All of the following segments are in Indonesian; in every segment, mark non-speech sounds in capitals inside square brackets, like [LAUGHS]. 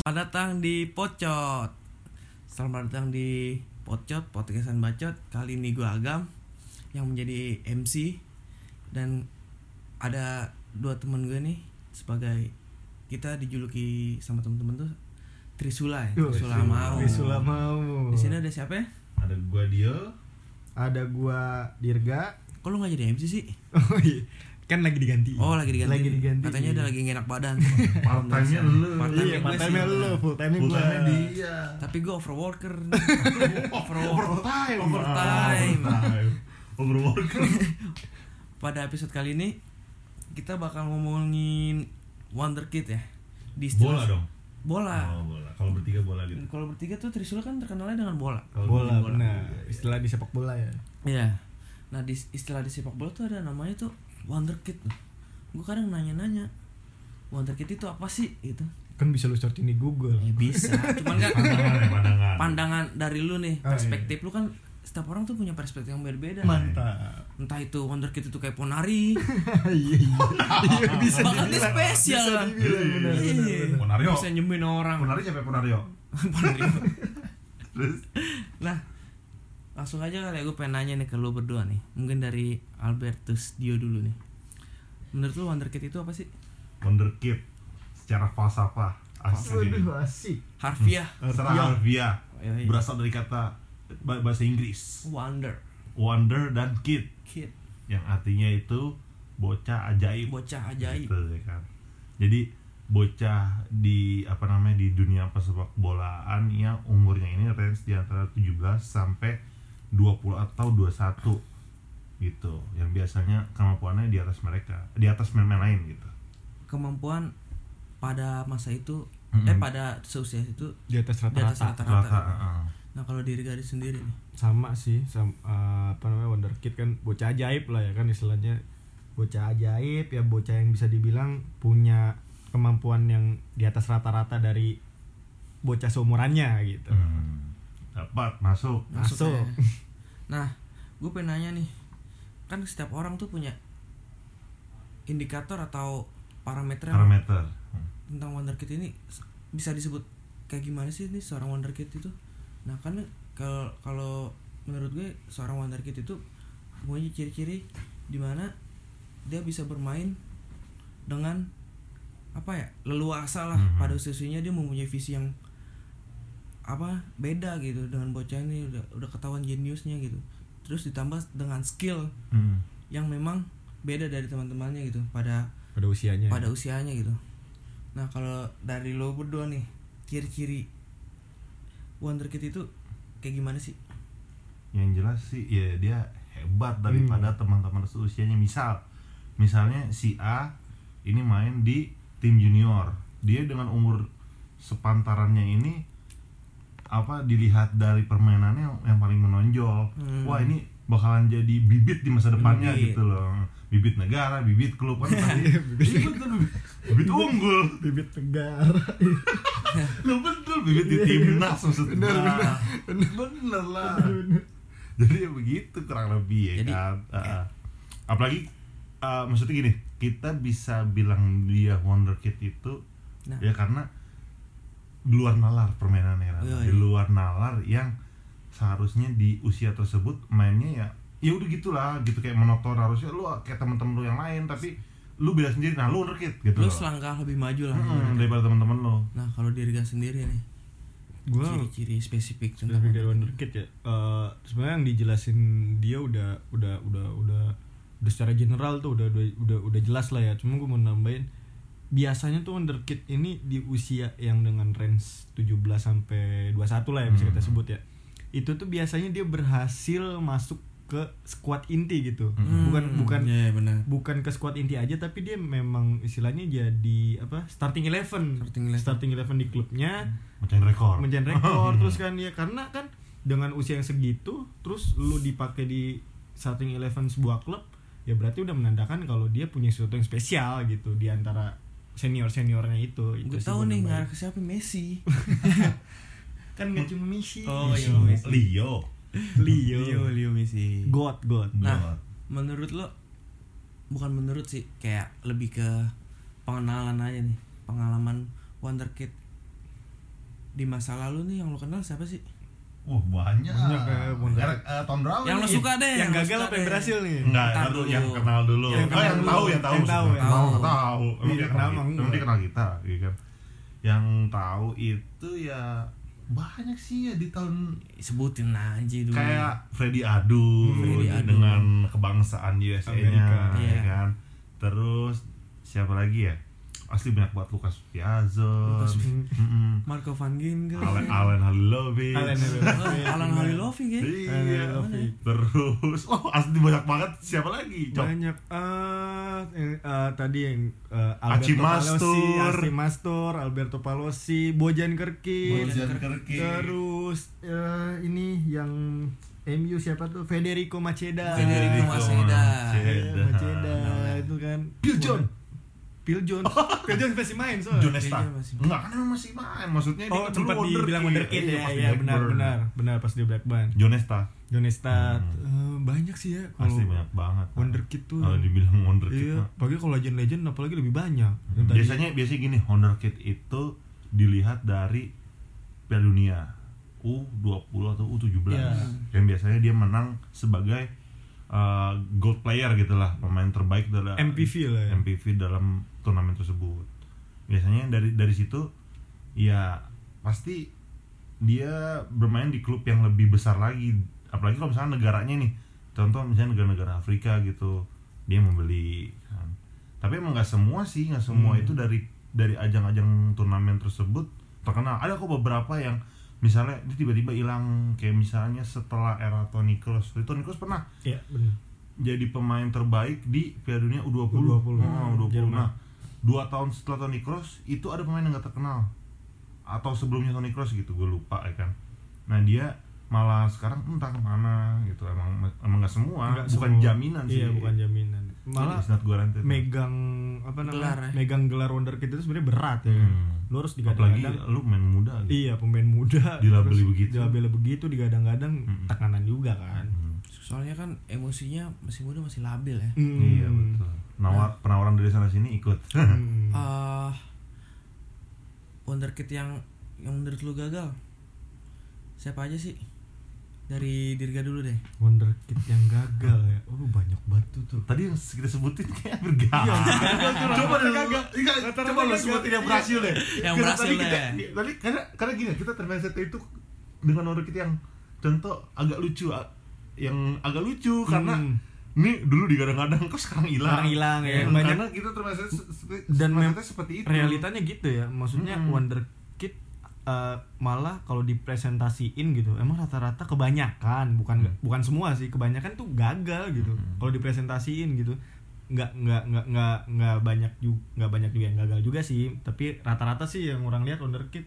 Selamat datang di Pocot. Selamat datang di Pocot, podcastan bacot. Kali ini gue Agam Yang menjadi MC Dan ada dua teman gue nih Sebagai kita dijuluki sama temen-temen tuh Trisula ya Trisula mau Trisula mau. Di sini ada siapa ya? ada gua Dio Ada gua Dirga. Kok lu gak jadi MC sih? Oh iya. Kan lagi diganti. Oh lagi diganti. Lagi diganti. Katanya udah lagi nggak enak badan. [LAUGHS] Part time-nya lu. Part-time Iya, part time lu, full time full gua. time dia. Tapi gue overworker. [LAUGHS] Over overtime. Overtime. overtime. Overworker. [LAUGHS] Pada episode kali ini kita bakal ngomongin Wonder Kid ya. Di bola dong. Bola. Oh bola kalau bertiga bola gitu kalau bertiga tuh Trisula kan terkenalnya dengan bola Kalau Bola, di benar. Istilah di sepak bola ya. Iya. Nah di istilah di sepak bola tuh ada namanya tuh Wonder Kid. Gue kadang nanya-nanya Wonder Kid itu apa sih gitu? Kan bisa lu searching di Google. Ya bisa, cuman [LAUGHS] kan pandangan pandangan pandangan dari lu nih, Oh, iya. perspektif lu kan setiap orang tuh punya perspektif yang berbeda. Mantap. Entah itu Wonder Kid itu kayak Ponari, [LAUGHS] Iya iya. Iya bisa bahkan dia spesial Bisa kan. dibilang, Iya. benar. Ponario. Bisa nyembuhin orang. Ponari siapa ya, Ponario [LAUGHS] Ponari. [LAUGHS] terus Nah, langsung aja kali ya gue pengen nanya nih ke lu berdua nih. Mungkin dari Albertus Dio dulu nih. Menurut lu Wonderkid itu apa sih? wonderkid secara falsafah asli Waduh asik. Harfiah. secara harfiah Iya, iya. berasal dari kata bahasa Inggris Wonder wonder dan kid Kid. yang artinya itu bocah ajaib Bocah ajaib. Gitu, ya kan. Jadi bocah di apa namanya di dunia pesepak bolaan yang umurnya ini range di antara 17 sampai 20 atau 21 gitu. Yang biasanya kemampuannya di atas mereka, di atas pemain lain gitu. Kemampuan pada masa itu Mm-mm. eh pada seusia itu Di atas di atas rata-rata. Nah, kalau diri gadis sendiri nih. Sama sih, sama, eh, apa namanya Wonder Kid kan bocah ajaib lah ya kan istilahnya. Bocah ajaib ya bocah yang bisa dibilang punya kemampuan yang di atas rata-rata dari bocah seumurannya gitu. Hmm. Dapat masuk. Masuk. ya. [LAUGHS] Nah, gue pengen nanya nih. Kan setiap orang tuh punya indikator atau parameter Parameter. Tentang wonderkid ini bisa disebut kayak gimana sih nih seorang wonderkid itu nah kan kalau kalau menurut gue seorang wonderkid itu punya ciri-ciri di mana dia bisa bermain dengan apa ya leluasa lah Mhm. pada usianya dia mempunyai visi yang apa beda gitu dengan bocah ini udah udah ketahuan jeniusnya gitu terus ditambah dengan skill Hmm. yang memang beda dari teman-temannya gitu pada Pada usianya. pada usianya gitu. Nah kalau dari lo berdua nih ciri-ciri wonderkid itu kayak gimana sih? yang jelas sih ya dia hebat daripada teman-teman seusianya misal misalnya si A ini main di tim junior dia dengan umur sepantarannya ini apa dilihat dari permainannya yang, yang paling menonjol Hmm. wah ini bakalan jadi bibit di masa depannya Bibit. gitu loh bibit negara bibit klub kan [LAUGHS] tadi betul bibit, bibit unggul bibit negara. [LAUGHS] Lo betul bibit di timnas maksudnya. Bener, bener. bener. Bener lah. Jadi ya begitu kurang lebih ya Jadi, kan. ah. apalagi ah, maksudnya gini kita bisa bilang dia wonderkid itu Nah. ya karena di luar nalar permainannya Ran. Iya, di luar nalar yang seharusnya di usia tersebut mainnya ya ya udah gitulah gitu. Kayak monoton harusnya lu kayak teman-teman lu yang lain tapi lu beda sendiri nah lu wonderkid gitu Lo loh selangkah lebih maju lah. Mm, daripada teman-teman lo Nah kalau diri Gas sendiri nih Gua ciri-ciri spesifik tentang Spesifik dari ya. Eh, sebenarnya yang dijelasin dia udah udah udah udah udah secara general tuh udah udah udah, udah jelas lah ya. Cuma gue mau nambahin biasanya tuh Wonder Kid ini di usia yang dengan range 17 sampai 21 lah ya bisa kita Hmm. sebut ya. Itu tuh biasanya dia berhasil masuk ke squad inti gitu. Hmm, Bukan bukan Iya benar. bukan ke squad inti aja tapi dia memang istilahnya jadi apa starting eleven Starting eleven. starting eleven di klubnya mecahin rekor menjadi rekor [LAUGHS] terus kan ya karena kan dengan usia yang segitu terus lu dipakai di starting eleven sebuah klub ya berarti udah menandakan kalau dia punya sesuatu yang spesial gitu di antara senior seniornya itu itu Gue tahu nih ngarah ke siapa Messi. [LAUGHS] kan nggak cuma Messi Oh, iya. Leo Leo. Leo Leo Messi God, God. nah menurut lo bukan menurut sih kayak lebih ke pengenalan aja nih pengalaman wonderkid di masa lalu nih yang lo kenal siapa sih Wah banyak. Banyak ya, Wonder Er- eh, tahun berapa yang lo suka deh Yang lo gagal apa yang berhasil nih? Enggak, yang, dulu. yang kenal dulu. Yang oh, kenal yang dulu. tahu, yang tahu. Yang tahu, yang tahu. tahu. tahu. Emang Iya, dia kenal emang dia enggak. kenal kita, gitu kan. Yang tahu itu ya banyak sih ya di tahun sebutin aja dulu kayak Freddy Adu, Freddy dengan kebangsaan USA-nya, ya Iya. kan. Terus siapa lagi ya? Asli banyak banget Lukas Piazza. Marco van Ginkel Alan Alan Halilovic, Alan Halilovic. Alan Halilovic ya Iya. Halilovic. Terus, oh asli banyak banget. Siapa lagi? Cok? banyak eh yang, eh, tadi yang Aci Alberto Palossi, Mastur. Aci Mastur, Alberto Palossi, Bojan Kerkit, Bojan Kerkit. terus eh, ini yang MU siapa tuh Federico Maceda, Federico Maceda. Iya, Maceda Nah, itu kan Phil Jones. Phil Jones, [LAUGHS] Phil Jones masih main soalnya. Kayaknya masih- Enggak kan emang masih main. Maksudnya Oh, kan sempat dibilang wonderkid Iya, ya, di iya benar benar benar pas di Blackburn. John Nesta. John Nesta Hmm. eh, banyak sih ya kalau Asli banyak banget. wonderkid tuh. Kalau dibilang wonderkid. Iya, mah. apalagi kalau legend-legend apalagi lebih banyak. Tadi- Biasanya biasanya gini, wonderkid itu dilihat dari Piala Dunia U20 atau U17. Iya. Yang biasanya dia menang sebagai uh, gold player gitu lah, pemain terbaik dalam MPV lah ya. MPV dalam turnamen tersebut. Biasanya dari dari situ ya pasti dia bermain di klub yang lebih besar lagi. Apalagi kalau misalnya negaranya nih, contoh misalnya negara-negara Afrika gitu, dia membeli. Kan. Tapi emang nggak semua sih, nggak semua Hmm. itu dari dari ajang-ajang turnamen tersebut terkenal. Ada kok beberapa yang misalnya dia tiba-tiba hilang kayak misalnya setelah era Toni Kroos. Toni Kroos pernah Iya, benar. jadi pemain terbaik di Piala Dunia U20. U20. Oh, U20. Jerman. Nah, dua tahun setelah Toni Kroos itu ada pemain yang gak terkenal atau sebelumnya Toni Kroos gitu, gue lupa ya kan. Nah dia malah sekarang entah ke mana gitu emang emang nggak semua Nggak bukan semua. jaminan sih Iya, bukan jaminan. Malah It's not guaranteed. megang apa namanya? Gelar ya. Megang gelar wonderkid itu sebenarnya berat ya kan. Hmm. Lu harus apalagi digadang-gadang. lu main muda gitu Iya, pemain muda. Dilabeli begitu. Dilabeli begitu, digadang-gadang Mm-mm. tekanan juga kan. Hmm. soalnya kan emosinya masih muda masih labil ya Hmm. iya betul Nawar, penawaran dari sana sini ikut Hmm. [LAUGHS] eh wonderkid yang yang menurut lu gagal siapa aja sih dari Dirga dulu deh Wonderkid yang gagal ya. Oh, banyak batu tuh. tadi yang kita sebutin kayak bergagal Iya, coba deh gagal. Iya, coba lu gagal. sebutin yang berhasil deh Yang Karena berhasil tadi kita, deh. tadi karena karena gini kita terbiasa itu dengan orang kita yang contoh agak lucu yang agak lucu karena Hmm. ini dulu digadang-gadang kok sekarang hilang Sekarang hilang, ya. Hmm, Banyak- karena kita se- dan seperti seperti itu realitanya gitu ya maksudnya Mm-mm. wonderkid eh, malah kalau dipresentasiin gitu emang rata-rata kebanyakan bukan Hmm. bukan semua sih kebanyakan tuh gagal gitu Mm-mm. kalau dipresentasiin gitu nggak nggak nggak nggak nggak banyak juga nggak banyak juga yang gagal juga sih tapi rata-rata sih yang orang lihat wonderkid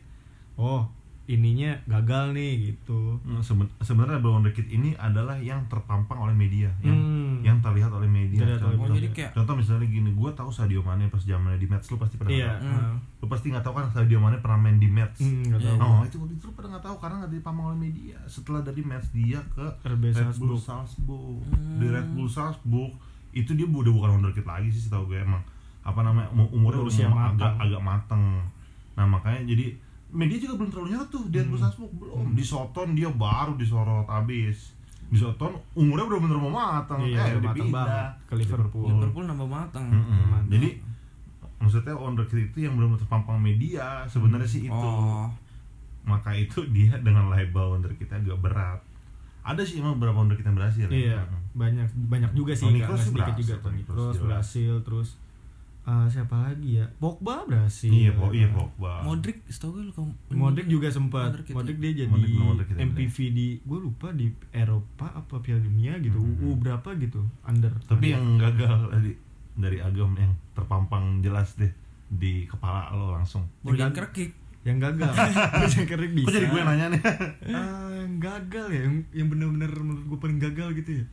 oh ininya gagal nih gitu. Hmm, seben- sebenarnya Wonder Kid ini adalah yang terpampang oleh media yang Hmm. yang terlihat oleh media. Terlihat oleh contoh, Oh, jadi kayak- contoh misalnya gini gue tahu Sadio Mane pas zamannya di Mets lu pasti pernah iya tahu. Hmm. lu pasti nggak tahu kan Sadio Mane pernah main di Mets. Hmm, tahu. oh itu itu lu pada nggak tahu karena nggak dipampang oleh media. Setelah dari Mets dia ke RB Red Bull Salzburg. Salzburg. Hmm. di Red Bull Salzburg itu dia udah bukan wonderkid lagi sih setahu gue emang. Apa namanya umur- umurnya udah agak agak mateng nah makanya jadi media juga belum terlalu nyorot tuh di Red Bull Hmm. Salzburg belum di Soton dia baru disorot habis. Di Soton umurnya udah bener mau mateng iya eh udah matang pindah. banget ke Liverpool, Liverpool nambah matang. Mm-mm. Mantap. jadi maksudnya wonderkid itu yang belum terpampang media sebenarnya sih itu. Oh. Maka itu dia dengan label wonderkid agak berat. Ada sih emang beberapa wonderkid yang berhasil Iya, ya. banyak banyak juga sih, Toni nggak Kroos berhasil, juga Toni Toni Kroos berhasil terus eh, siapa lagi ya? Pogba berhasil. Iya, po, iya Pogba. Modric setahu gue lu kamu Modric juga sempat. Modric ya? dia jadi Modric ya, MPV di gue lupa di Eropa apa Piala Dunia gitu. Hmm. U berapa gitu? Under. Tapi under. yang gagal dari dari agam yang terpampang jelas deh di kepala lo langsung. Yang- Kerkik yang gagal. Yang kerik bisa. Kok jadi gue nanya nih? Ah, yang gagal ya, yang, yang benar-benar menurut gue paling gagal gitu ya.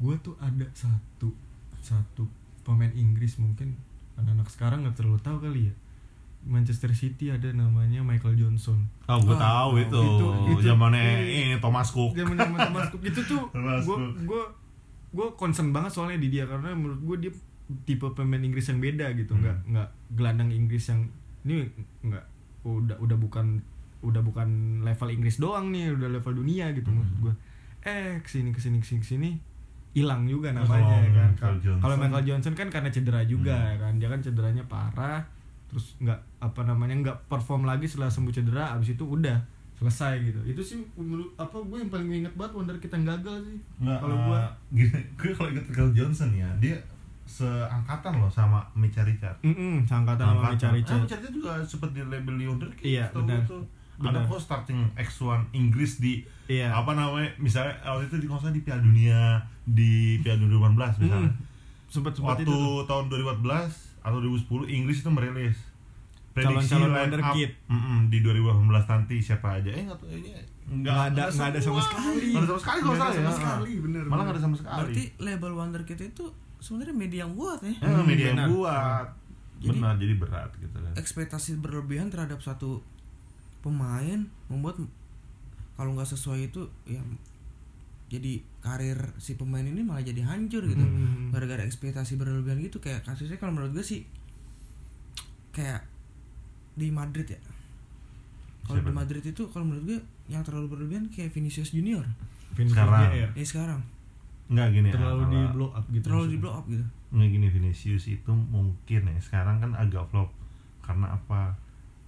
Gue tuh ada satu satu pemain Inggris mungkin anak-anak sekarang nggak terlalu tahu kali ya. Manchester City ada namanya Michael Johnson. Oh, gue Oh, tahu itu. itu- itu- Zamannya iya. ini Thomas Cook. Dia zaman Thomas Cook itu tuh gue gue gue concern banget soalnya di dia karena menurut gue dia tipe pemain Inggris yang beda gitu Hmm. nggak nggak gelandang Inggris yang ini nggak udah udah bukan udah bukan level Inggris doang nih udah level dunia gitu Hmm. menurut gue eh ke sini ke sini ke sini ke sini hilang juga Oh, namanya kalau kan kalau Michael Johnson kan karena cedera juga Hmm. kan dia kan cederanya parah terus nggak apa namanya nggak perform lagi setelah sembuh cedera abis itu udah selesai gitu itu sih menurut apa gue yang paling inget banget wonder kita gagal sih Nggak, kalau eh, gue gini, [LAUGHS] gue kalau ikut Michael Johnson ya, dia seangkatan loh sama Micha Richard. mm sangkatan sama Angkatan. cari Eh, Richard juga sempat di label di Wonderkid. Iya, setahu benar. Tuh. Ada kok starting X1 Inggris di Iya. apa namanya misalnya waktu itu di salah di Piala Dunia di Piala Dunia 2018 misalnya. Hmm, sempet sempet Waktu itu tuh. tahun 2014 atau 2010 Inggris itu merilis prediksi Calon-calon line up, Kid. mm-mm, di 2018 nanti siapa aja eh nggak ini Nggak ada- nggak ada sama sekali. nggak ada sama sekali kalau salah ya sama sekali, bener, malah bener. nggak ada sama sekali Berarti label Wonderkid itu sebenarnya media yang buat ya. Eh, Hmm, media yang benar. buat Jadi- benar jadi berat gitu kan Ekspektasi berlebihan terhadap satu pemain membuat kalau nggak sesuai itu ya jadi karir si pemain ini malah jadi hancur gitu. Hmm. gara-gara ekspektasi berlebihan gitu kayak kasusnya kalau menurut gue sih kayak di Madrid ya. Kalau di? Madrid itu kalau menurut gue yang terlalu berlebihan kayak Vinicius Junior. Vinicius Sekarang. ya, ini sekarang. Nggak gini ya, terlalu di blow up gitu terlalu di blow up gitu. Nggak gini Vinicius itu mungkin ya sekarang kan agak flop. Karena apa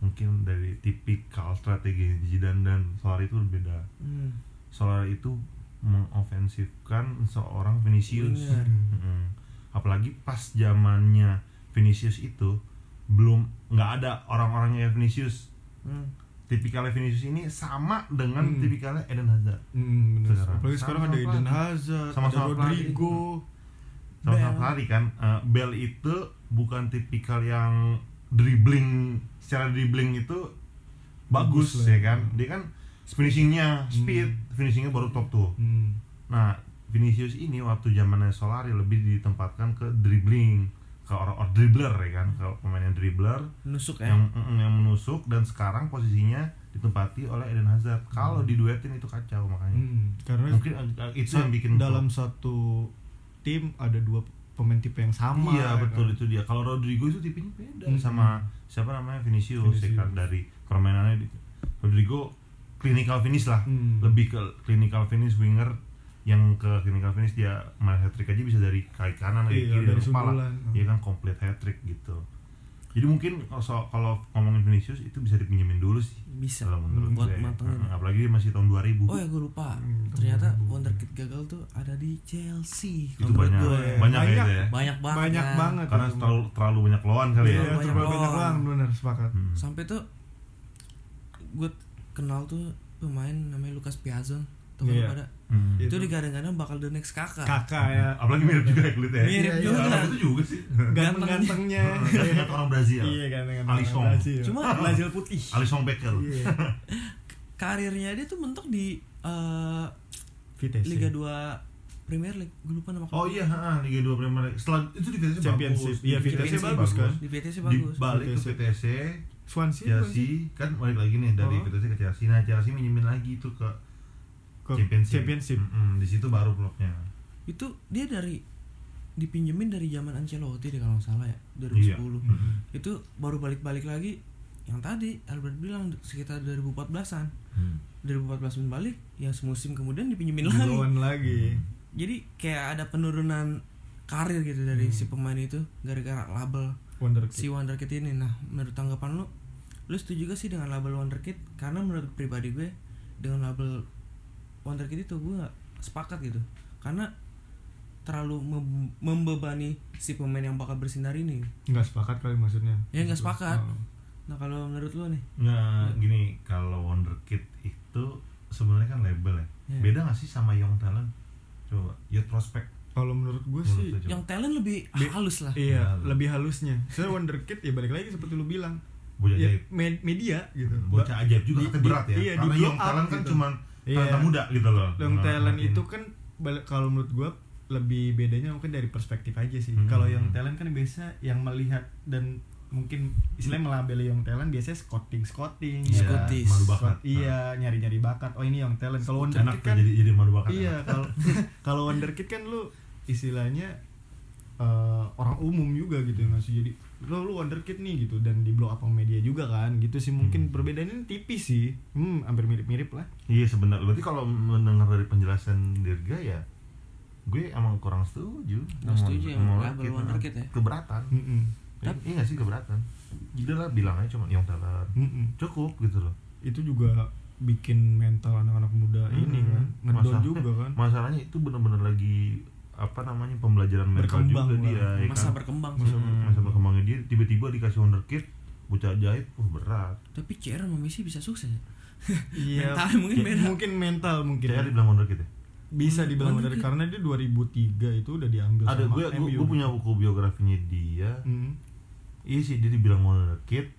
mungkin dari tipikal strategi Zidane dan Solari itu berbeda hmm. Solari itu mengofensifkan seorang Vinicius. Mm-mm. apalagi pas zamannya Vinicius itu belum nggak ada orang-orangnya Vinicius Hmm. tipikalnya Vinicius ini sama dengan Hmm. tipikalnya Eden Hazard Hmm, bener. Sekarang. Apalagi sekarang ada Eden. Hazard, ada Sama-sama Rodrigo. sama-sama pelari kan Eh, Bell itu bukan tipikal yang dribbling secara dribbling itu bagus, Bagus lah. ya. kan? Dia kan finishingnya speed finishingnya baru top tuh Hmm. nah Vinicius ini waktu zamannya Solari lebih ditempatkan ke dribbling ke orang orang dribbler ya kan? Ke pemain yang dribbler nusuk ya? yang mm, yang menusuk dan sekarang posisinya ditempati oleh Eden Hazard. Kalau diduetin itu kacau makanya. Hmm, Karena mungkin uh, itu yang bikin dalam satu tim ada dua pemain tipe yang sama. iya ya betul kan? itu dia kalau Rodrigo itu tipenya beda Hmm. sama siapa namanya Vinicius, Vinicius. ya kan dari permainannya Rodrigo clinical finish lah Hmm. lebih ke clinical finish winger yang ke clinical finish dia main hat trick aja bisa dari kaki kanan dari Iya, kiri dari kepala iya kan complete hat trick gitu jadi mungkin kalau so- kalau ngomongin Vinicius itu bisa dipinjemin dulu sih bisa kalau menurut buat gue matengin Heeh, apalagi masih tahun 2000 oh ya gue lupa Hmm, ternyata tahun 2000. Wonderkid gagal tuh ada di Chelsea itu banyak gue. banyak, Banyak. kayaknya ya banyak banget Banyak kan. banget. karena itu. terlalu terlalu banyak lawan kali Iya, ya banyak terlalu banyak lawan. lawan, benar sepakat. Hmm. sampai tuh gue kenal tuh pemain namanya Lucas Piazon tuh kan Iya. pada Hmm. itu digadang-gadang bakal the next kakak Kakak ya. apalagi mirip juga ya kulitnya ya. Mirip Iya, juga. iya. itu juga sih Ganteng-gantengnya. Kayak orang Brazil Iya ganteng Alisson. Cuma Brazil putih. Alisson Becker Iya. [LAUGHS] karirnya dia tuh mentok di eh, Vitesse. Liga 2 Premier League gue lupa nama oh iya ha, Liga 2 Premier League setelah itu di VTC Championship. bagus Iya, VTC bagus kan. di VTC di bagus balik ke VTC. VTC Swansea. Chelsea kan balik lagi nih dari Oh. VTC ke Chelsea nah Chelsea minjemin lagi itu ke Ke Championship, Championship. Mm-mm, di situ baru bloknya itu dia dari dipinjemin dari zaman Ancelotti deh kalau nggak salah ya 2010 Iya. Mm-mm. itu baru balik-balik lagi yang tadi Albert bilang sekitar 2014an Hmm. 2014 balik ya semusim kemudian dipinjemin lagi Lawan lagi. jadi kayak ada penurunan karir gitu dari Hmm. si pemain itu gara-gara label Wonderkid. si Wonderkid ini nah menurut tanggapan lu lu setuju gak sih dengan label Wonderkid karena menurut pribadi gue dengan label Wonderkid itu gue sepakat gitu karena terlalu mem- membebani si pemain yang bakal bersinar ini Nggak sepakat kali maksudnya. Ya, nggak sepakat. Oh. nah kalau menurut lu nih Nah, gini kalau Wonderkid itu sebenarnya kan label ya. Iya. Beda gak sih sama Young Talent? Coba, Youth Prospect. Kalau menurut gue sih yang talent lebih Be- halus lah Iya, Halus. lebih halusnya. Saya Wonderkid ya balik lagi seperti lu bilang. Bocah Ya, ajaib. me- media gitu. Bocah ajaib juga Di- di- berat ya. iya, di Karena Young up Talent kan gitu. cuman Iya. talenta muda gitu loh. Young Nah, talent makin- itu kan kalau menurut gua lebih bedanya mungkin dari perspektif aja sih. Hmm. Kalau yang talent kan biasa yang melihat dan mungkin istilahnya melabeli young talent biasanya scouting scouting Scoutis. madu bakat. iya nyari nyari bakat oh ini young talent kalau wonderkid kan jadi jadi madu bakat iya kalau [LAUGHS] kalau wonderkid kan lu istilahnya eh, orang umum juga gitu nggak sih jadi lo lu wonderkid nih gitu dan di blow up sama media juga kan gitu sih mungkin Hmm. perbedaannya tipis sih hmm hampir mirip mirip lah Iya sebenarnya berarti kalau mendengar dari penjelasan Dirga ya gue emang kurang setuju Nggak setuju ya, sama label Wonderkid. Wonderkid ya? keberatan Mm-mm. Tapi- iya gak sih keberatan udah lah bilang aja cuma yang talent Mm-mm. cukup gitu loh itu juga bikin mental anak-anak muda ini Mm-mm. kan ngedon Masalah- juga kan [LAUGHS] masalahnya itu benar-benar lagi apa namanya pembelajaran mental Berkembang juga lah. dia ya masa kan? berkembang masa, sih. masa berkembangnya dia tiba-tiba dikasih wonderkid bocah jahit wah berat tapi CR sama Messi bisa sukses ya? [LAUGHS] iya Mentalnya mungkin Ya, beda. mungkin mental mungkin saya dibilang wonderkid ya bisa dibilang Wonderkid. dari karena dia 2003 itu udah diambil ada sama gue gue, MU. gue punya buku biografinya dia Mm. iya sih dia dibilang wonderkid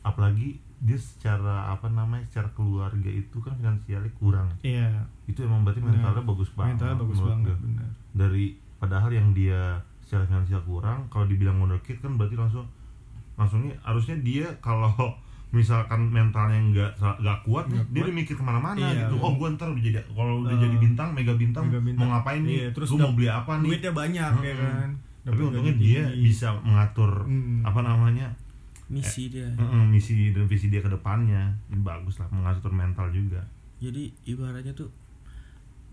apalagi dia secara apa namanya secara keluarga itu kan finansialnya kurang iya itu emang berarti mentalnya bagus banget mentalnya bagus banget benar dari padahal yang dia secara finansial kurang kalau dibilang wonderkid kan berarti langsung langsungnya harusnya dia kalau [LAUGHS] misalkan mentalnya nggak nggak kuat nih, Nggak dia kuat. udah mikir ke mana-mana Iya, gitu benar. oh gue ntar udah jadi kalau udah Eh, jadi bintang mega bintang, mega bintang. mau ngapain nih Iya, terus gue mau beli apa nih duitnya banyak ya Mm-mm. kan tapi untungnya dia tinggi. bisa mengatur Mm-mm. apa namanya misi dia mm, misi dan visi dia ke depannya Ini bagus lah mengatur mental juga jadi ibaratnya tuh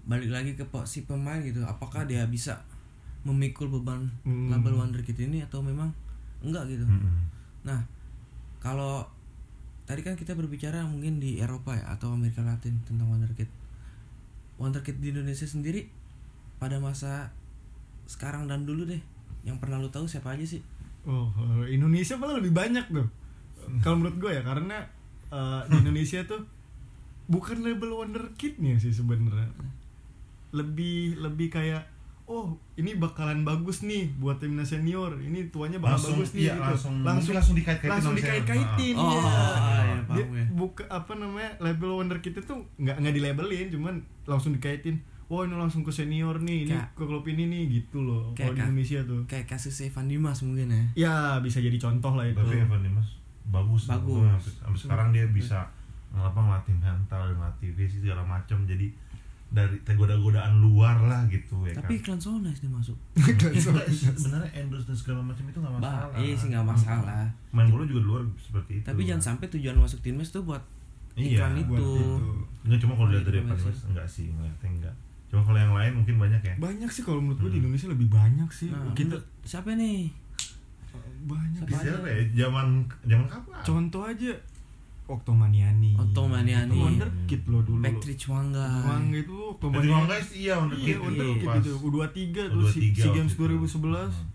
balik lagi ke si pemain gitu apakah dia bisa memikul beban Hmm. label wonderkid ini atau memang enggak gitu Mm-mm. nah kalau tadi kan kita berbicara mungkin di Eropa ya atau Amerika Latin tentang wonderkid wonderkid di Indonesia sendiri pada masa sekarang dan dulu deh yang pernah lu tahu siapa aja sih Oh, eh, Indonesia malah lebih banyak tuh. Kalau menurut gue ya karena eh, di Indonesia tuh bukan label wonderkidnya sih sebenarnya. Lebih lebih kayak oh ini bakalan bagus nih buat timnas senior. Ini tuanya bakal Langsung, bagus nih iya, gitu. langsung- langsung langsung dikait-kaitin langsung dikait-kaitin. Oh, iya. iya, paham Dia ya. buka apa namanya label wonderkid itu nggak nggak dilabelin cuman langsung dikaitin. Wah ini langsung ke senior nih, ini Kayak- ke klub ini nih gitu loh. Kayak Kalau di Indonesia tuh. kayak kasus Evan Dimas mungkin ya Ya bisa jadi contoh lah itu. tapi Evan Dimas bagus Bagus. Tuh, sampai, sampai sekarang dia bisa apa ngelatih mental ngelatih visi segala macam jadi dari goda-godaan luar lah gitu ya tapi kan. iklan Sonas dia masuk. [LAUGHS] [LAUGHS] Sebenarnya endorse dan segala macam itu nggak masalah. Bah, iya sih nggak masalah. Main bola juga di luar seperti itu. Tapi jangan sampai tujuan masuk timnas tuh buat Iya, iklan buat itu. itu. Nggak cuma kalau lihat dari Iya, sih. Dimas enggak sih ngeliatnya enggak cuma kalau yang lain mungkin banyak ya. Banyak sih kalau menurut gue di Hmm. Indonesia lebih banyak sih. Nah, kita siapa nih? Banyak Siapa sih. siapa ya? Zaman zaman kapan? Contoh aja Oktomaniani Oktomaniani. itu wonderkid loh dulu Patrick Wangga Wangga itu Oktomaniani Wangga sih iya iya wonderkid wonderkid pas itu U23 tuh U23 si, si Games waktu itu. 2011 Hmm.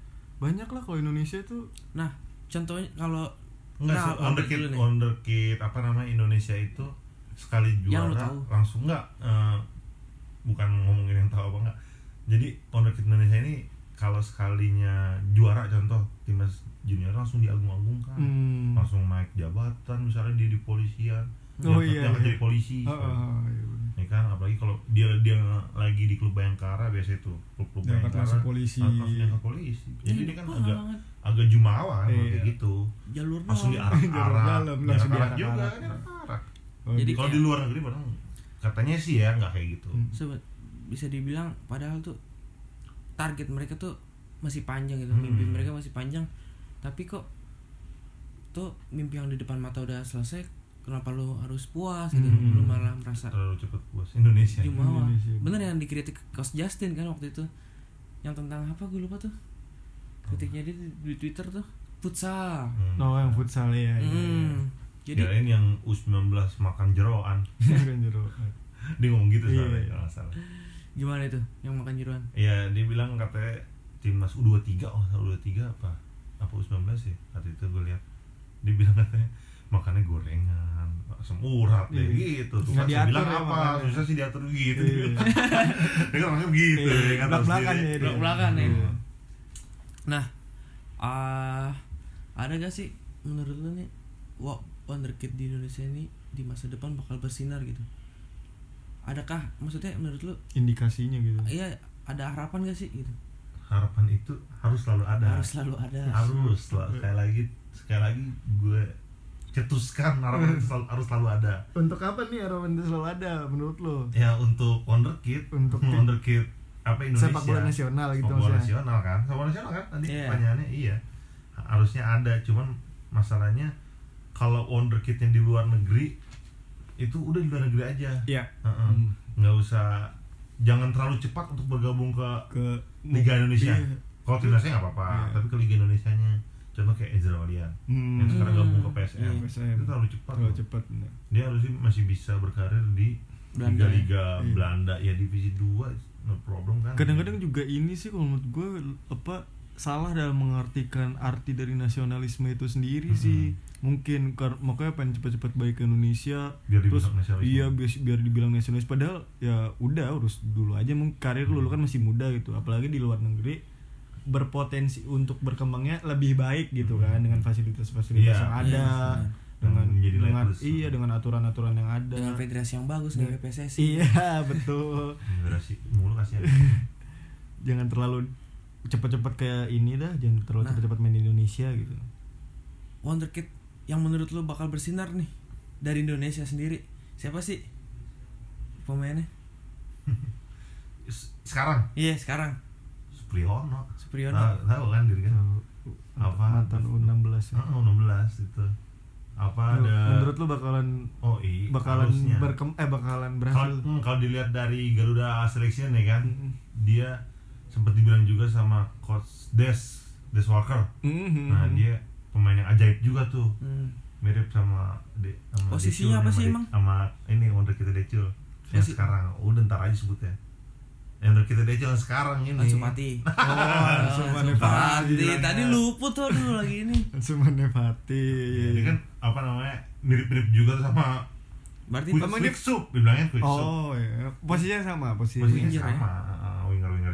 banyak lah kalau Indonesia tuh nah contohnya kalau Enggak, Nah, wonderkid, wonderkid apa namanya Indonesia itu sekali lu juara tahu. langsung enggak eh, bukan ngomongin yang tahu apa enggak. Jadi wonderkid Indonesia ini kalau sekalinya juara contoh timnas junior langsung diagung-agungkan. hmm. Langsung naik jabatan misalnya dia di polisian. Oh, iya, diangkat iya. jadi polisi. Ah, ah, ah, iya. Ya kan apalagi kalau dia dia lagi di klub Bayangkara biasa itu klub-klub Diangkat Bayangkara langsung polisi. langsung diangkat polisi. Jadi Ih, dia kan agak banget. agak jumawa kan Iya. kayak gitu jalur langsung diarak-arak [LAUGHS] langsung diarak-arak juga diarak-arak. diarak-arak. Oh, Jadi gitu. kalau kayak- di luar negeri padahal katanya sih ya nggak kayak gitu Hmm. Sobat, bisa dibilang padahal tuh target mereka tuh masih panjang gitu Hmm. mimpi mereka masih panjang tapi kok tuh mimpi yang di depan mata udah selesai kenapa lu harus puas gitu Hmm. lu malah merasa terlalu cepet puas Indonesia jumawa Indonesia. bener yang dikritik Coach Justin kan waktu itu yang tentang apa gue lupa tuh kritiknya dia di, di Twitter tuh futsal Hmm. Oh yang futsal ya. iya, hmm. jadi Kirain yang U19 makan jeroan iya. Kan jeruk. dia ngomong gitu Iya. soalnya kalau nggak salah gimana itu yang makan jeruan ya dia bilang katanya timnas U23 oh U23 apa apa U19 ya waktu itu gue lihat dia bilang katanya makannya gorengan asam urat deh Iya. gitu tuh kan bilang ya apa susah sih diatur gitu Iya. [LAUGHS] dia kan orangnya begitu Iya, ya kan tahu belak-belakan sendiri. ya dia. Belak-belakan ya. Iya. Nah, ah ada gak sih menurut lu nih wo- wonderkid di Indonesia ini di masa depan bakal bersinar gitu? Adakah maksudnya menurut lu Indikasinya gitu. iya ada harapan gak sih gitu? Harapan itu harus selalu ada harus selalu ada harus sel- sekali lagi sekali lagi gue cetuskan harapan itu selalu, harus selalu ada Untuk apa nih harapan itu selalu ada menurut lo? ya untuk wonderkid Untuk tim- wonderkid apa Indonesia Sepak bola nasional gitu sepak bola maksudnya. nasional kan sepak bola nasional kan tadi Iya. pertanyaannya iya harusnya ada cuman masalahnya kalau wonderkid yang di luar negeri itu udah di luar negeri aja Iya. Heeh. Hmm. nggak usah jangan terlalu cepat untuk bergabung ke Ke Liga Indonesia Iya. kalau timnasnya nggak apa-apa Iya. tapi ke Liga Indonesia nya contoh kayak Ezra Walian Hmm. yang sekarang gabung ke PSM Iya. PSM. itu terlalu cepat Terlalu loh. cepat. bener. dia harusnya masih bisa berkarir di Belanda, liga-liga Iya. Belanda ya divisi 2 no problem kan Kadang-kadang juga ini sih kalau menurut gue apa salah dalam mengartikan arti dari nasionalisme itu sendiri Mhm. sih. Mungkin kar- makanya pengen cepat-cepat balik ke Indonesia Biar terus iya biar, biar dibilang nasionalis. Padahal ya udah urus dulu aja. Mungkin karir lu, lu kan masih muda gitu. Apalagi di luar negeri berpotensi untuk berkembangnya lebih baik gitu kan dengan fasilitas-fasilitas Iya. yang ada Iya, dengan menjadi dengan iya dengan aturan-aturan yang ada. Dengan federasi yang bagus kayak PSSI iya [LAUGHS] betul. Generasi mulu kasihan [LAUGHS] jangan terlalu cepat-cepat kayak ini dah jangan terlalu Nah. cepat-cepat main di Indonesia gitu. Wonderkid yang menurut lu bakal bersinar nih dari Indonesia sendiri. Siapa sih pemainnya? [LAUGHS] Sekarang? Iya sekarang. Supriyono. Supriyono. Tahu, tahu kan diri kan? Apa? mantan U16 ya. oh, 16 itu apa Lu- ada menurut lu bakalan oh iya bakalan harusnya. berkem eh bakalan kalau berhasil hmm, kalau dilihat dari Garuda Selection ya kan Mm-mm. dia sempat dibilang juga sama coach Des Des Walker Mhm. nah dia pemain yang ajaib juga tuh Hmm. mirip sama de, sama Posisinya Decul, apa sama sih De- emang? sama ini wonder kita Decul yang Posi- sekarang udah ntar aja sebutnya yang wonder kita yang sekarang ini Ansu Fati [LAUGHS] Oh. Fati. tadi luput tuh dulu lagi ini [LAUGHS] Cuma Nepati Ya, dia kan apa namanya mirip-mirip juga tuh sama berarti Quick, quick Soup dibilangnya Quick Soup Oh iya posisinya sama posisi posisinya winger ya?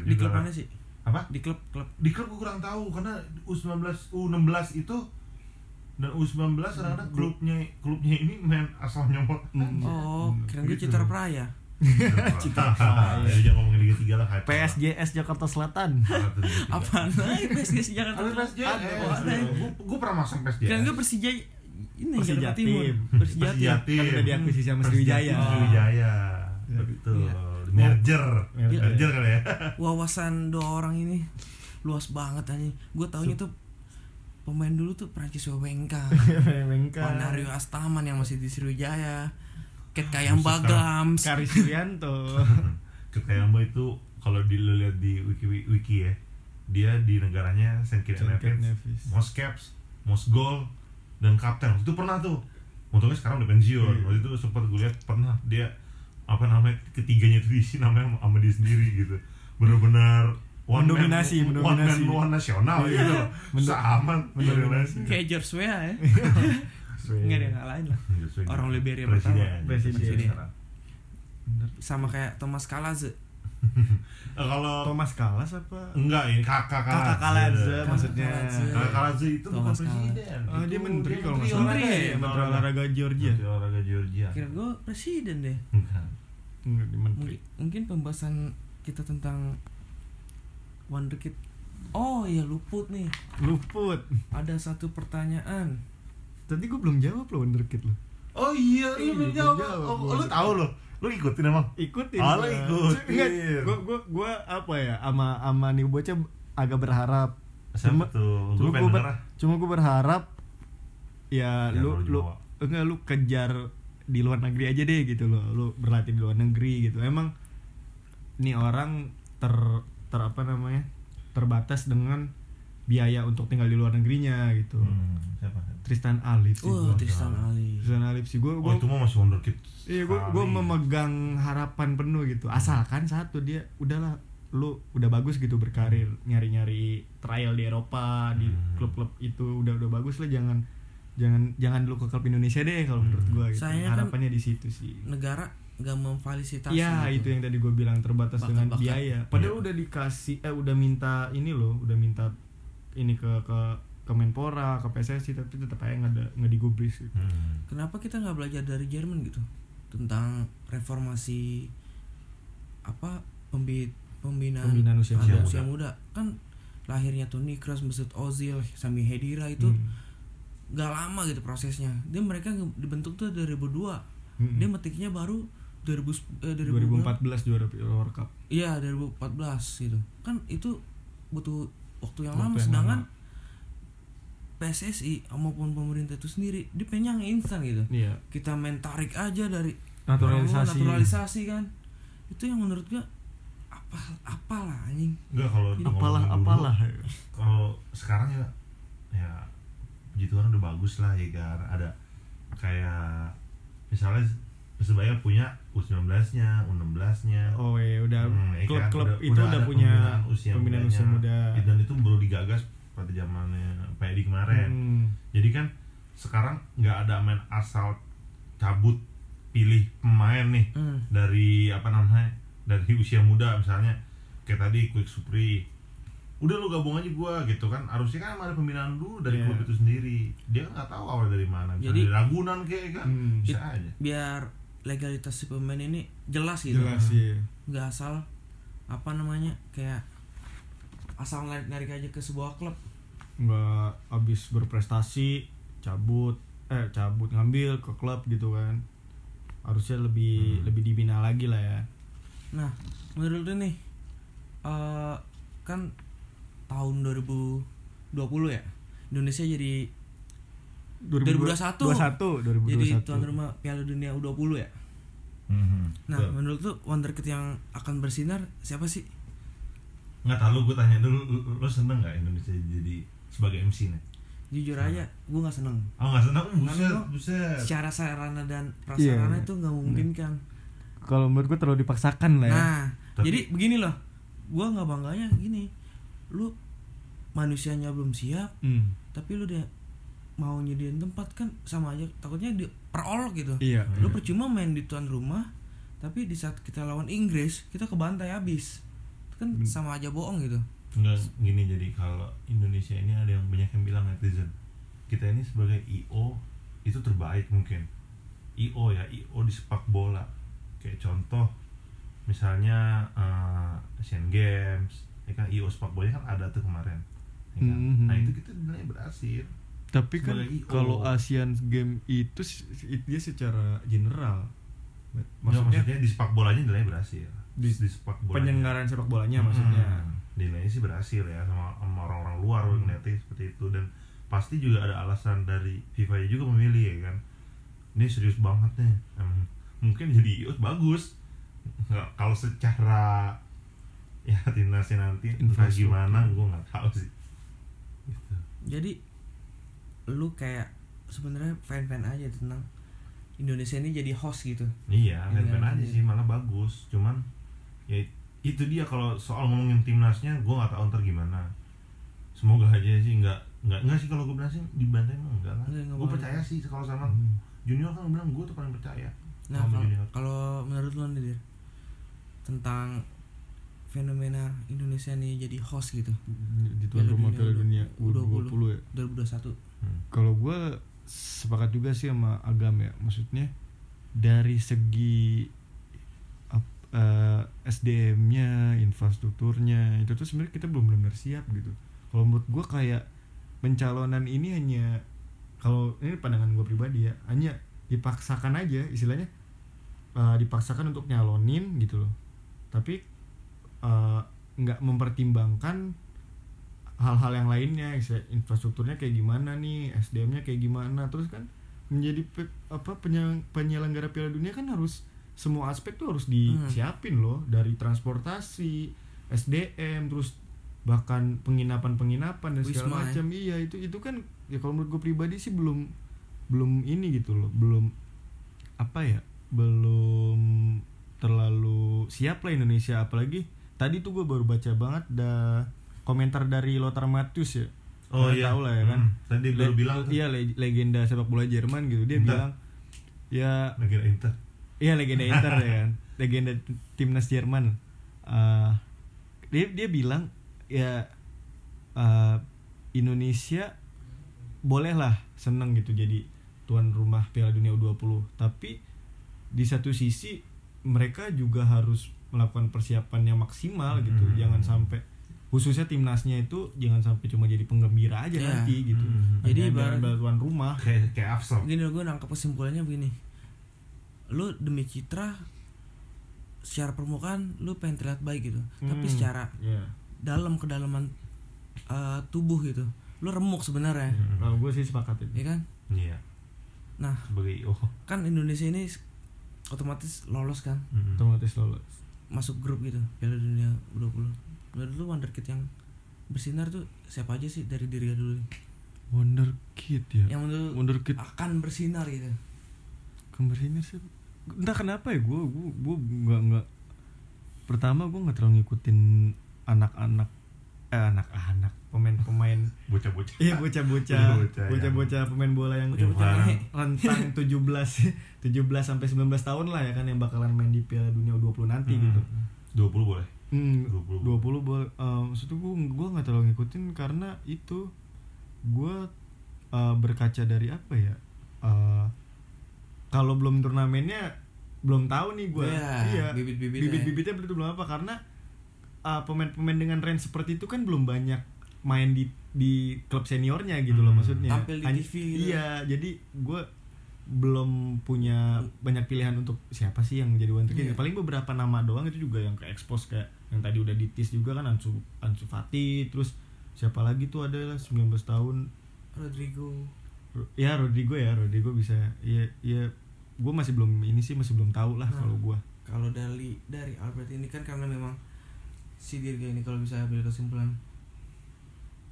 Juga di klub kan. mana sih? Apa? Di klub klub. Di klub gue kurang tahu karena U19 U16 itu dan U19 kadang-kadang klubnya klubnya ini main asal nyomot. Hmm. oh keren gue Gitu. Citra Praya. Cita ya jangan ngomongin Liga 3 lah PSJS Jakarta Selatan. Apaan lagi PSG Jakarta Ada PSJ ada gue pernah masang PSJ keren gue Persija ini Persija Timur. Tim. Persija Persija Tim kan udah diakuisisi sama Sriwijaya. Sriwijaya. Iya. betul. Iya. Merger. Merger. merger kali ya. [LAUGHS] Wawasan dua orang ini luas banget aja gue taunya tuh pemain dulu tuh Prancis Wewenka Mengka Panario [LAUGHS] Astaman yang masih di Sriwijaya. Ket Kayam Buset, Bagams Karis [LAUGHS] Yulianto Kekayaan itu kalau dilihat di wiki wiki ya dia di negaranya Saint Kitts and Nevis. Nevis. most caps most goal dan kapten. Itu pernah tuh. Untungnya sekarang udah pensiun. Iya. waktu itu sempat gue lihat pernah dia apa namanya ketiganya itu diisi namanya sama dia sendiri gitu benar-benar one Mendominasi, man, mendominasi. one man one nasional Iya. gitu Mendo- sama mendominasi. kayak George Weah ya nggak ada yang ngalahin lah Orang Liberia presiden pertama. Presiden. sama kayak Thomas Kalaze [LAUGHS] kalau Thomas Kalas apa enggak ini kakak Kakak Kaladze. Kaladze maksudnya. Kakak Kaladze itu bukan presiden Oh, dia menteri kalau nggak salah. Menteri ya? Menteri olahraga Georgia. Menteri olahraga Georgia kira gue presiden deh Enggak. Enggak, di menteri. mungkin, mungkin pembahasan kita tentang Wonderkid oh iya luput nih Luput. ada satu pertanyaan Tadi gue belum jawab loh Wonderkid lo. Oh iya, Iya, lu belum belum jawab. jawab. Oh, lu tahu lo. Lu ikutin emang. Ikutin. Oh, lo ikutin. Enggak, gua gua gua apa ya sama sama nih bocah agak berharap. Siapa tuh? Cuma Gua ber- ah. cuma gua berharap ya Jangan lu lu lu enggak lu kejar di luar negeri aja deh gitu loh. Lu berlatih di luar negeri gitu. Emang nih orang ter ter apa namanya? terbatas dengan biaya untuk tinggal di luar negerinya gitu. Hmm, siapa? Tristan Alif sih. Gua. Tristan Ali Tristan Alif sih gua Oh, gua itu mah masih wonderkid. Iya, gue gue memegang harapan penuh gitu. Asalkan satu dia udahlah lu udah bagus gitu berkarir nyari-nyari trial di Eropa di Hmm. klub-klub itu udah udah bagus lah jangan jangan jangan dulu ke klub Indonesia deh kalau menurut gue gitu. Sayangnya kan harapannya di situ sih. negara gak memfasilitasi Iya gitu. itu yang tadi gue bilang terbatas dengan Bakat-bakat. biaya. Padahal Iya. udah dikasih eh udah minta ini loh, udah minta ini ke ke ke Menpora, ke PSSI tapi tetap aja nggak ada nggak digubris gitu. Hmm. kenapa kita nggak belajar dari Jerman gitu tentang reformasi apa pembit pembinaan, Pembinaan usia anak muda. usia muda kan lahirnya Toni Kroos, Mesut Ozil, Sami Khedira itu Hmm. Gak lama gitu prosesnya. Dia mereka dibentuk tuh 2002. Hmm. Dia metiknya baru 2000 eh, 2014 juara World Cup Iya 2014 gitu kan itu butuh waktu yang Waktu lama yang sedangkan lama. PSSI maupun pemerintah itu sendiri dia pengen yang instan gitu iya kita main tarik aja dari Naturalisasi. naturalisasi kan itu yang menurut gua apa apalah anjing Enggak kalau apalah apalah kalau sekarang ya ya puji Tuhan udah bagus lah ya kan ada kayak misalnya Persebaya punya U19-nya, U16-nya. oh ya udah Hmm, ya kan? klub-klub itu udah, ada punya pembinaan usia pembinaan usia muda dan itu baru digagas pada zamannya Pak Edi kemarin Hmm. jadi kan sekarang nggak ada main asal cabut pilih pemain nih Hmm. dari apa namanya dari usia muda misalnya kayak tadi Quick Supri udah lu gabung aja gua gitu kan. Harusnya kan ada pembinaan dulu dari Iya. klub itu sendiri. Dia kan nggak tahu awal dari mana. Bisa Jadi- dari Ragunan kayak kan. Hmm. bisa It- aja. biar legalitas si pemain ini jelas gitu. Jelas ya nggak asal apa namanya kayak asal narik narik aja ke sebuah klub. Nggak habis berprestasi cabut eh cabut ngambil ke klub gitu kan. Harusnya lebih lebih dibina lagi lah ya. Nah, menurut lu nih eh kan tahun 2020 ya Indonesia jadi 2021. 21 2021 jadi tuan rumah Piala Dunia U20 ya. Mhm. Nah, Betul. menurut lu wonderkid yang akan bersinar siapa sih? nggak tahu gue tanya dulu lu, lu seneng nggak Indonesia jadi sebagai MC nih Jujur Nah. aja, gue nggak seneng. oh nggak seneng buset buset Secara sarana dan prasarana Iya. itu nggak memungkinkan. kalau menurut gue terlalu dipaksakan lah ya Nah, Tapi- jadi begini loh. Gua nggak bangganya gini. Lu manusianya belum siap, Hmm. tapi lu udah mau nyediain tempat kan sama aja takutnya di perolok gitu. iya Lu percuma main di tuan rumah, tapi di saat kita lawan Inggris kita kebantai habis. Itu kan sama aja bohong gitu. Enggak gini jadi kalau Indonesia ini ada yang banyak yang bilang netizen kita ini sebagai IO itu terbaik mungkin IO ya IO di sepak bola kayak contoh misalnya eh, Asian Games ya kan IO sepak bola kan ada tuh kemarin ya kan? Mhm. nah itu kita nilai berhasil tapi kan Sebagai IO. kalau Asian Game itu dia secara general. Maksudnya, maksudnya maksudnya di sepak bolanya nilai berhasil di, di sepak bolanya. penyelenggaraan sepak bolanya maksudnya. Hmm, nilainya sih berhasil ya sama, sama orang-orang luar Hmm. ngeliatnya seperti itu. Dan pasti juga ada alasan dari FIFA juga memilih ya kan? Ini serius banget nih Emang. Mungkin jadi IO bagus. Nggak kalau secara ya timnasnya nanti entah gimana gue nggak tahu sih gitu. Jadi lu kayak sebenarnya fan-fan aja tentang Indonesia ini jadi host gitu. iya Iya, fan-fan aja iya. sih malah bagus cuman ya itu dia kalau soal ngomongin timnasnya gue nggak tahu ntar gimana semoga aja sih nggak nggak nggak sih kalau gue bilang sih dibantai mah enggak lah Enggak, enggak gue percaya sih kalau sama Hmm. junior kan bilang gue tuh paling percaya Nah, kalau menurut lu nih tentang fenomena Indonesia nih jadi host gitu di tuan rumah Piala Dunia U20. U20 ya 2021. Hmm. kalau gue sepakat juga sih sama Agam ya maksudnya dari segi ap- eh, SDM-nya infrastrukturnya itu tuh sebenarnya kita belum benar siap gitu kalau menurut gue kayak pencalonan ini hanya kalau ini pandangan gue pribadi ya hanya dipaksakan aja istilahnya eh, dipaksakan untuk nyalonin gitu loh tapi eh, nggak mempertimbangkan hal-hal yang lainnya infrastrukturnya kayak gimana nih SDM-nya kayak gimana. Terus kan menjadi pe- apa penyel- penyelenggara Piala Dunia kan harus semua aspek tuh harus disiapin loh. Dari transportasi SDM terus bahkan penginapan-penginapan dan segala ya. macam. Iya itu itu kan ya kalau menurut gue pribadi sih belum belum ini gitu loh. Belum apa ya belum terlalu siap lah Indonesia. Apalagi tadi tuh gue baru baca banget dah komentar dari Lothar Matthäus ya. Oh Kalian iya. tahu lah ya kan? Hmm, tadi baru Le- bilang tuh. iya le- legenda sepak bola Jerman gitu. Dia Inter. bilang ya lagi ada Inter. Iya legenda Inter ya kan? [LAUGHS] Legenda timnas Jerman. Eh, dia dia bilang ya eh, Indonesia bolehlah seneng gitu jadi tuan rumah Piala Dunia U20 tapi di satu sisi mereka juga harus melakukan persiapan yang maksimal gitu. Hmm. jangan sampai khususnya timnasnya itu jangan sampai cuma jadi penggembira aja Iya. nanti gitu. Hmm. Jadi ibarat- dengan tuan rumah. Kayak kayak Afsam gini gue nangkep kesimpulannya begini. Lu demi citra secara permukaan lu pengen terlihat baik gitu. Tapi Hmm. secara Iya. dalam kedalaman uh, tubuh gitu lu remuk sebenarnya. Kalau gue sih sepakat itu. Ya kan? Iya. Nah sebagai oh. kan Indonesia ini otomatis lolos kan? Hmm. otomatis lolos masuk grup gitu Piala Dunia 20 menurut lu wonderkid yang bersinar tuh siapa aja sih dari diri dulu? Wonder kid ya? Yang menurut wonder kid. akan bersinar gitu. Kembersinar sih. Entah kenapa ya gue gue gue nggak nggak. Pertama gue nggak terlalu ngikutin anak-anak eh anak-anak pemain-pemain bocah-bocah iya bocah-bocah Bocah-bocah bocah-bocah pemain bola yang sekarang. [LAUGHS] rentang [LAUGHS] 17 17 sampai 19 tahun lah ya kan yang bakalan main di Piala Dunia U20 nanti Hmm. gitu. 20 boleh Hmm, 20. 20 boleh. Uh, maksud gue gue nggak terlalu ngikutin karena itu gue uh, berkaca dari apa ya? Uh, kalau belum turnamennya belum tahu nih gue. Iya, iya. bibit-bibitnya. Bibit-bibitnya belum belum apa karena uh, pemain-pemain dengan range seperti itu kan belum banyak main di di klub seniornya gitu loh Hmm. maksudnya. Tampil di Hanya- TV gitu. Iya, jadi gue belum punya banyak pilihan untuk siapa sih yang jadi kid. Iya. Paling beberapa nama doang itu juga yang ke expose kayak yang tadi udah ditis juga kan Ansu Ansu Fati terus siapa lagi tuh ada lah 19 tahun Rodrigo Ro- ya Rodrigo ya Rodrigo bisa ya ya gue masih belum ini sih masih belum tahu lah Nah. kalau gue kalau dari dari Albert ini kan karena memang si Dirga ini kalau bisa ambil kesimpulan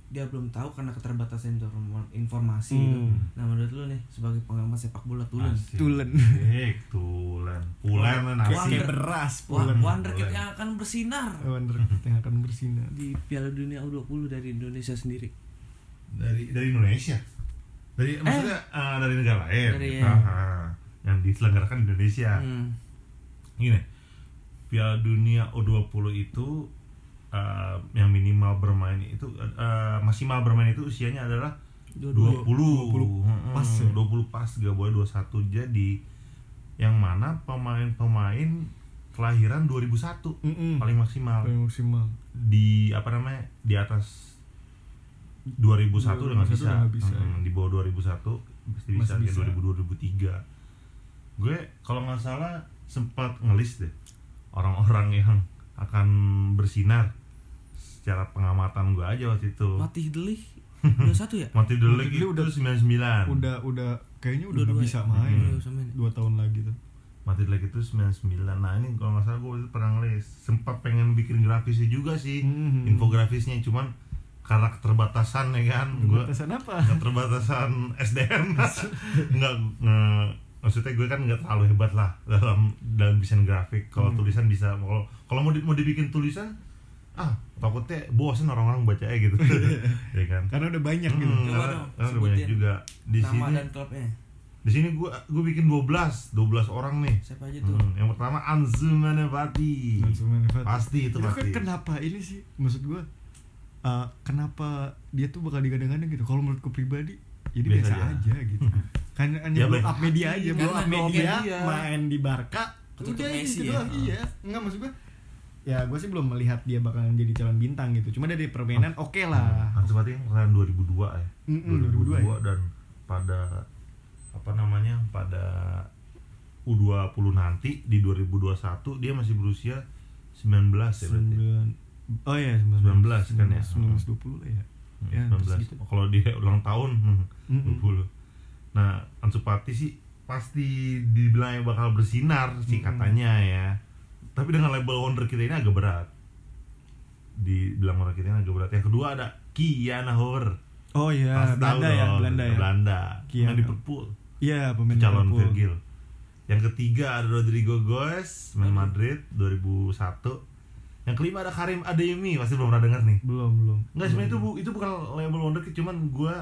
dia belum tahu karena keterbatasan inform- informasi gitu. Hmm. Nah menurut lu nih sebagai pengamat sepak bola tulen Asik. Tulen. Eh, tulen pulen nasi kayak beras pulen Wonderkid yang akan bersinar wonder kid yang akan bersinar di Piala Dunia U20 dari Indonesia sendiri. dari dari Indonesia dari maksudnya eh, dari negara lain Dari, ya. ah. yang diselenggarakan di Indonesia Hmm. gini Piala Dunia U20 itu eh, yang minimal bermain itu eh, maksimal bermain itu usianya adalah 20 20 Mm-mm, pas ya? 20 pas gak boleh 21 jadi yang mana pemain-pemain kelahiran 2001 Mm-mm. paling maksimal paling maksimal di apa namanya di atas 2001 udah nggak 2001 bisa, udah bisa, Mm, ya. di bawah 2001 pasti bisa, Masih bisa. 2002 2003 gue kalau nggak salah sempat ngelis deh orang-orang yang akan bersinar secara pengamatan gue aja waktu itu Matih Delih [LAUGHS] 21 ya? Mati Delik Mati itu Delik udah- 99 udah udah kayaknya udah nggak ya? bisa Hmm. main Udah bisa main. dua tahun lagi tuh Mati Delik itu 99 nah ini kalau nggak salah gue pernah ngelis sempat pengen bikin grafisnya juga sih Hmm. infografisnya cuman karena keterbatasan ya kan gue batasan apa keterbatasan SDM [LAUGHS] nggak nge- maksudnya gue kan nggak terlalu hebat lah dalam dalam desain grafik. Kalau Hmm. tulisan bisa kalau kalau mau di- mau dibikin tulisan ah takutnya bosan orang-orang bacanya gitu. [LAUGHS] Ya kan? Karena udah banyak gitu. Hmm, Coba karena, dong, karena udah banyak juga. Di Nama sini dan klubnya. di sini gue gue bikin 12 12 orang nih. Siapa aja tuh? Hmm, yang pertama Anzu Manevati pasti itu Itu kan pasti. kenapa ini sih? Maksud gue uh, kenapa dia tuh bakal digadang-gadang gitu? Kalau menurutku pribadi jadi Biasa biasa, aja. aja gitu [LAUGHS] kan hanya Ya, blow up media aja blow up blow up media, media. main di Barca Ketutup udah Messi gitu ya. doang, iya enggak maksud gue ya gue sih belum melihat dia bakalan jadi calon bintang gitu cuma dari permainan oke lah Ansu Fati kan kelahiran 2002 ya Mm-mm, 2002 ya. dan pada apa namanya pada U20 nanti di 2021 dia masih berusia 19 ya berarti. Sembilan Oh iya 19 kan ya? 19 20 lah ya. Hmm, Ya, 19. segitu. Kalau dia ulang tahun hmm, Mm-mm. 20. Nah, Ansu Fati sih pasti dibilang bakal bersinar sih katanya ya. Tapi dengan label wonder kita ini agak berat. Dibilang wonder kita ini agak berat. Yang kedua ada Kiana Hor. Oh iya, tahu Belanda ya, Belanda ya. Belanda. Kiana. Main di Liverpool. Iya, pemain calon Liverpool. Virgil. Yang ketiga ada Rodrigo Goes, main Madrid 2001. Yang kelima ada Karim Adeyemi, pasti belum pernah dengar nih. Belum, belum. Enggak sebenarnya itu bu, itu bukan label wonderkid, cuman gua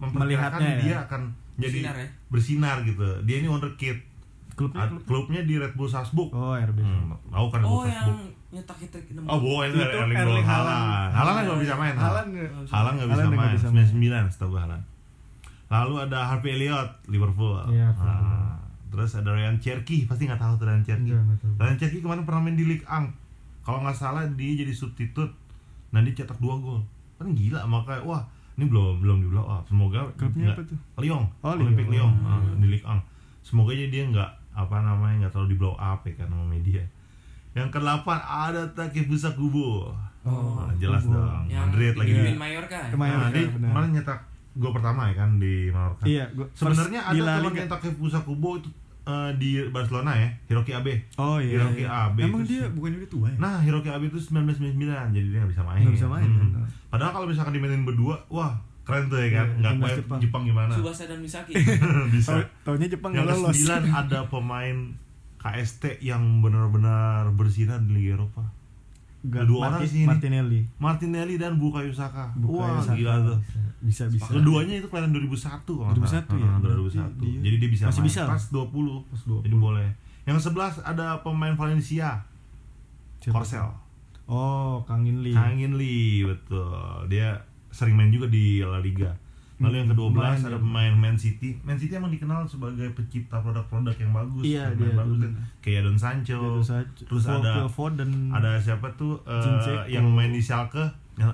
memperkirakan Melihatnya ya. dia akan jadi Bersinar ya? bersinar gitu. Dia ini wonderkid. Klubnya, Ad- klub. Klubnya di Red Bull Salzburg. Oh, RB. Hmm, tahu kan Red Bull Oh yang Salzburg? nyetak hat trick Oh, bohong itu Erling Erling Haaland. Haaland. Nggak bisa main. Haaland Haaland nggak bisa Haaland nggak main. bisa main. 99 setahu gue Haaland. Lalu ada Harvey Elliott Liverpool. Iya, Nah, terus ada Ryan Cherky, pasti nggak tahu tuh Ryan Cherky. Ryan Cherky kemarin pernah main di Ligue 1 kalau nggak salah dia jadi substitute nah dia cetak dua gol kan gila makanya wah ini belum belum di blow up. Semoga Klubnya apa tuh? Lyon. Oh, Olympic Lyon. Lyon ah, di Ligue 1 semoga aja dia nggak apa namanya nggak terlalu di blow up ya kan sama media. Yang kedelapan ada Takefusa Kubo Oh, Nah, jelas Kubo. dong. Yang Madrid lagi di di Mallorca. Ya? Kemarin nah, dia kemarin nyetak gol pertama ya kan di Mallorca. Iya, sebenarnya ada teman yang Takefusa Kubo itu eh, di Barcelona ya Hiroki Abe Oh iya. Hiroki iya. Abe Emang itu dia sih. bukan udah tua ya? Nah, Hiroki Abe itu 1999, jadi dia nggak bisa main. Nggak bisa main, Hmm. kan? Padahal kalau misalkan dimainin berdua, wah keren tuh ya kan. Iya, Nggak timnas kayak Jepang. Jepang. gimana? Subasa dan Misaki [LAUGHS] bisa. Taunya Jepang Yang lolos. ada pemain KST yang benar-benar bersinar di Liga Eropa. Nggak, dua orang sih ini. Martinelli. Martinelli dan Bukayo Saka. Bukayo wah, Saka. gila tuh. Bisa bisa. Keduanya itu kelahiran 2001 kalau nggak 2001 salah. ya? Ah, Berarti 2001. dia- Jadi dia bisa masih main bisa. pas 20. Pas 20. Jadi boleh. Yang 11 ada pemain Valencia, Siapa? Korsel. Oh, Kang In Lee. Kang In Lee, betul. Dia sering main juga di La Liga. Lalu yang Hmm, ke-12 main ada dia. pemain Man City. Man City emang dikenal sebagai pencipta produk-produk yang bagus. Iya, pemain dia bagus kan. Kayak Don Sancho. Terus, aja- Terus ada Foden. ada siapa tuh Zinchenko. yang main di Schalke?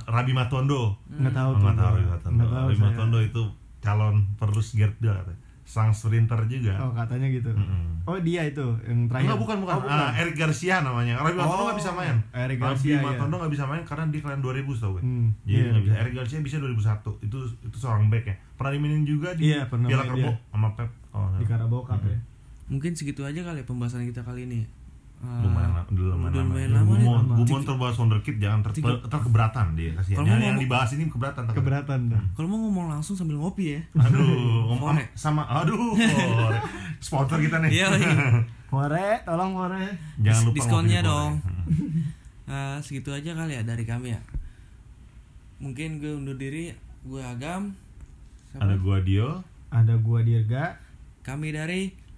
Rabi Matondo. nggak tahu Oh, tuh. nggak tahu Rabi Matondo. Rabi. Matondo itu calon penerus Gerd Bale katanya. Sang sprinter juga. Oh, katanya gitu. Mm-mm. Oh, dia itu yang terakhir. Enggak bukan bukan. Oh, Ah, Eric Garcia namanya. Rabi Matondo Oh, nggak bisa main. Eric Rabi Garcia, iya. Matondo nggak bisa main karena dia kalian 2000 tau gue. Hmm, Jadi iya, nggak bisa. iya. Eric Garcia bisa 2001. Itu itu seorang back ya. Pernah dimainin juga di Iya, pernah Piala dia. sama Pep. Oh, di Carabao Cup ya. mungkin segitu aja kali ya pembahasan kita kali ini Lumayan lumayan lama. lumayan ya. lama nih. Bumon, Lama. Bumon terbahas wonderkid jangan ter, Tiga- ter keberatan dia kasihan. Yang, mau yang ngomong- dibahas ini keberatan. ter- Keberatan dah. kalau mau ngomong langsung sambil ngopi ya Aduh, [LAUGHS] ngomong sama aduh. Sponsor kita nih. Iya, iya. [LAUGHS] More, tolong More. Jangan lupa diskonnya dong. Ah, [LAUGHS] segitu aja kali ya dari kami ya mungkin gue undur diri gue agam Siapa? Ada gua Dio. Ada gua Dirga. kami dari